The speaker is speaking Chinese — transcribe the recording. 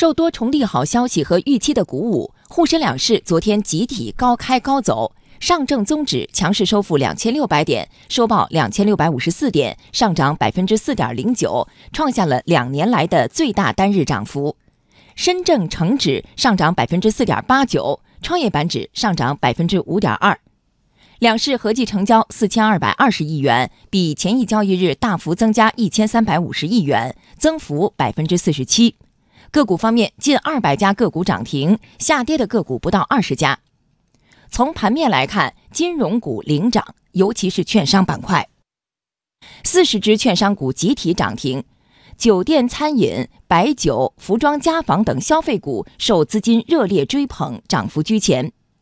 受多重利好消息和预期的鼓舞，沪深两市昨天集体高开高走。上证综指强势收复两千六百点，收报两千六百五十四点，上涨百分之四点零九，创下了两年来的最大单日涨幅。深证成指上涨百分之四点八九，创业板指上涨百分之五点二。两市合计成交四千二百二十亿元，比前一交易日大幅增加一千三百五十亿元，增幅百分之四十七。个股方面，近二百家个股涨停，下跌的个股不到二十家。从盘面来看，金融股领涨，尤其是券商板块，四十只券商股集体涨停。酒店、餐饮、白酒、服装、家纺等消费股受资金热烈追捧，涨幅居前。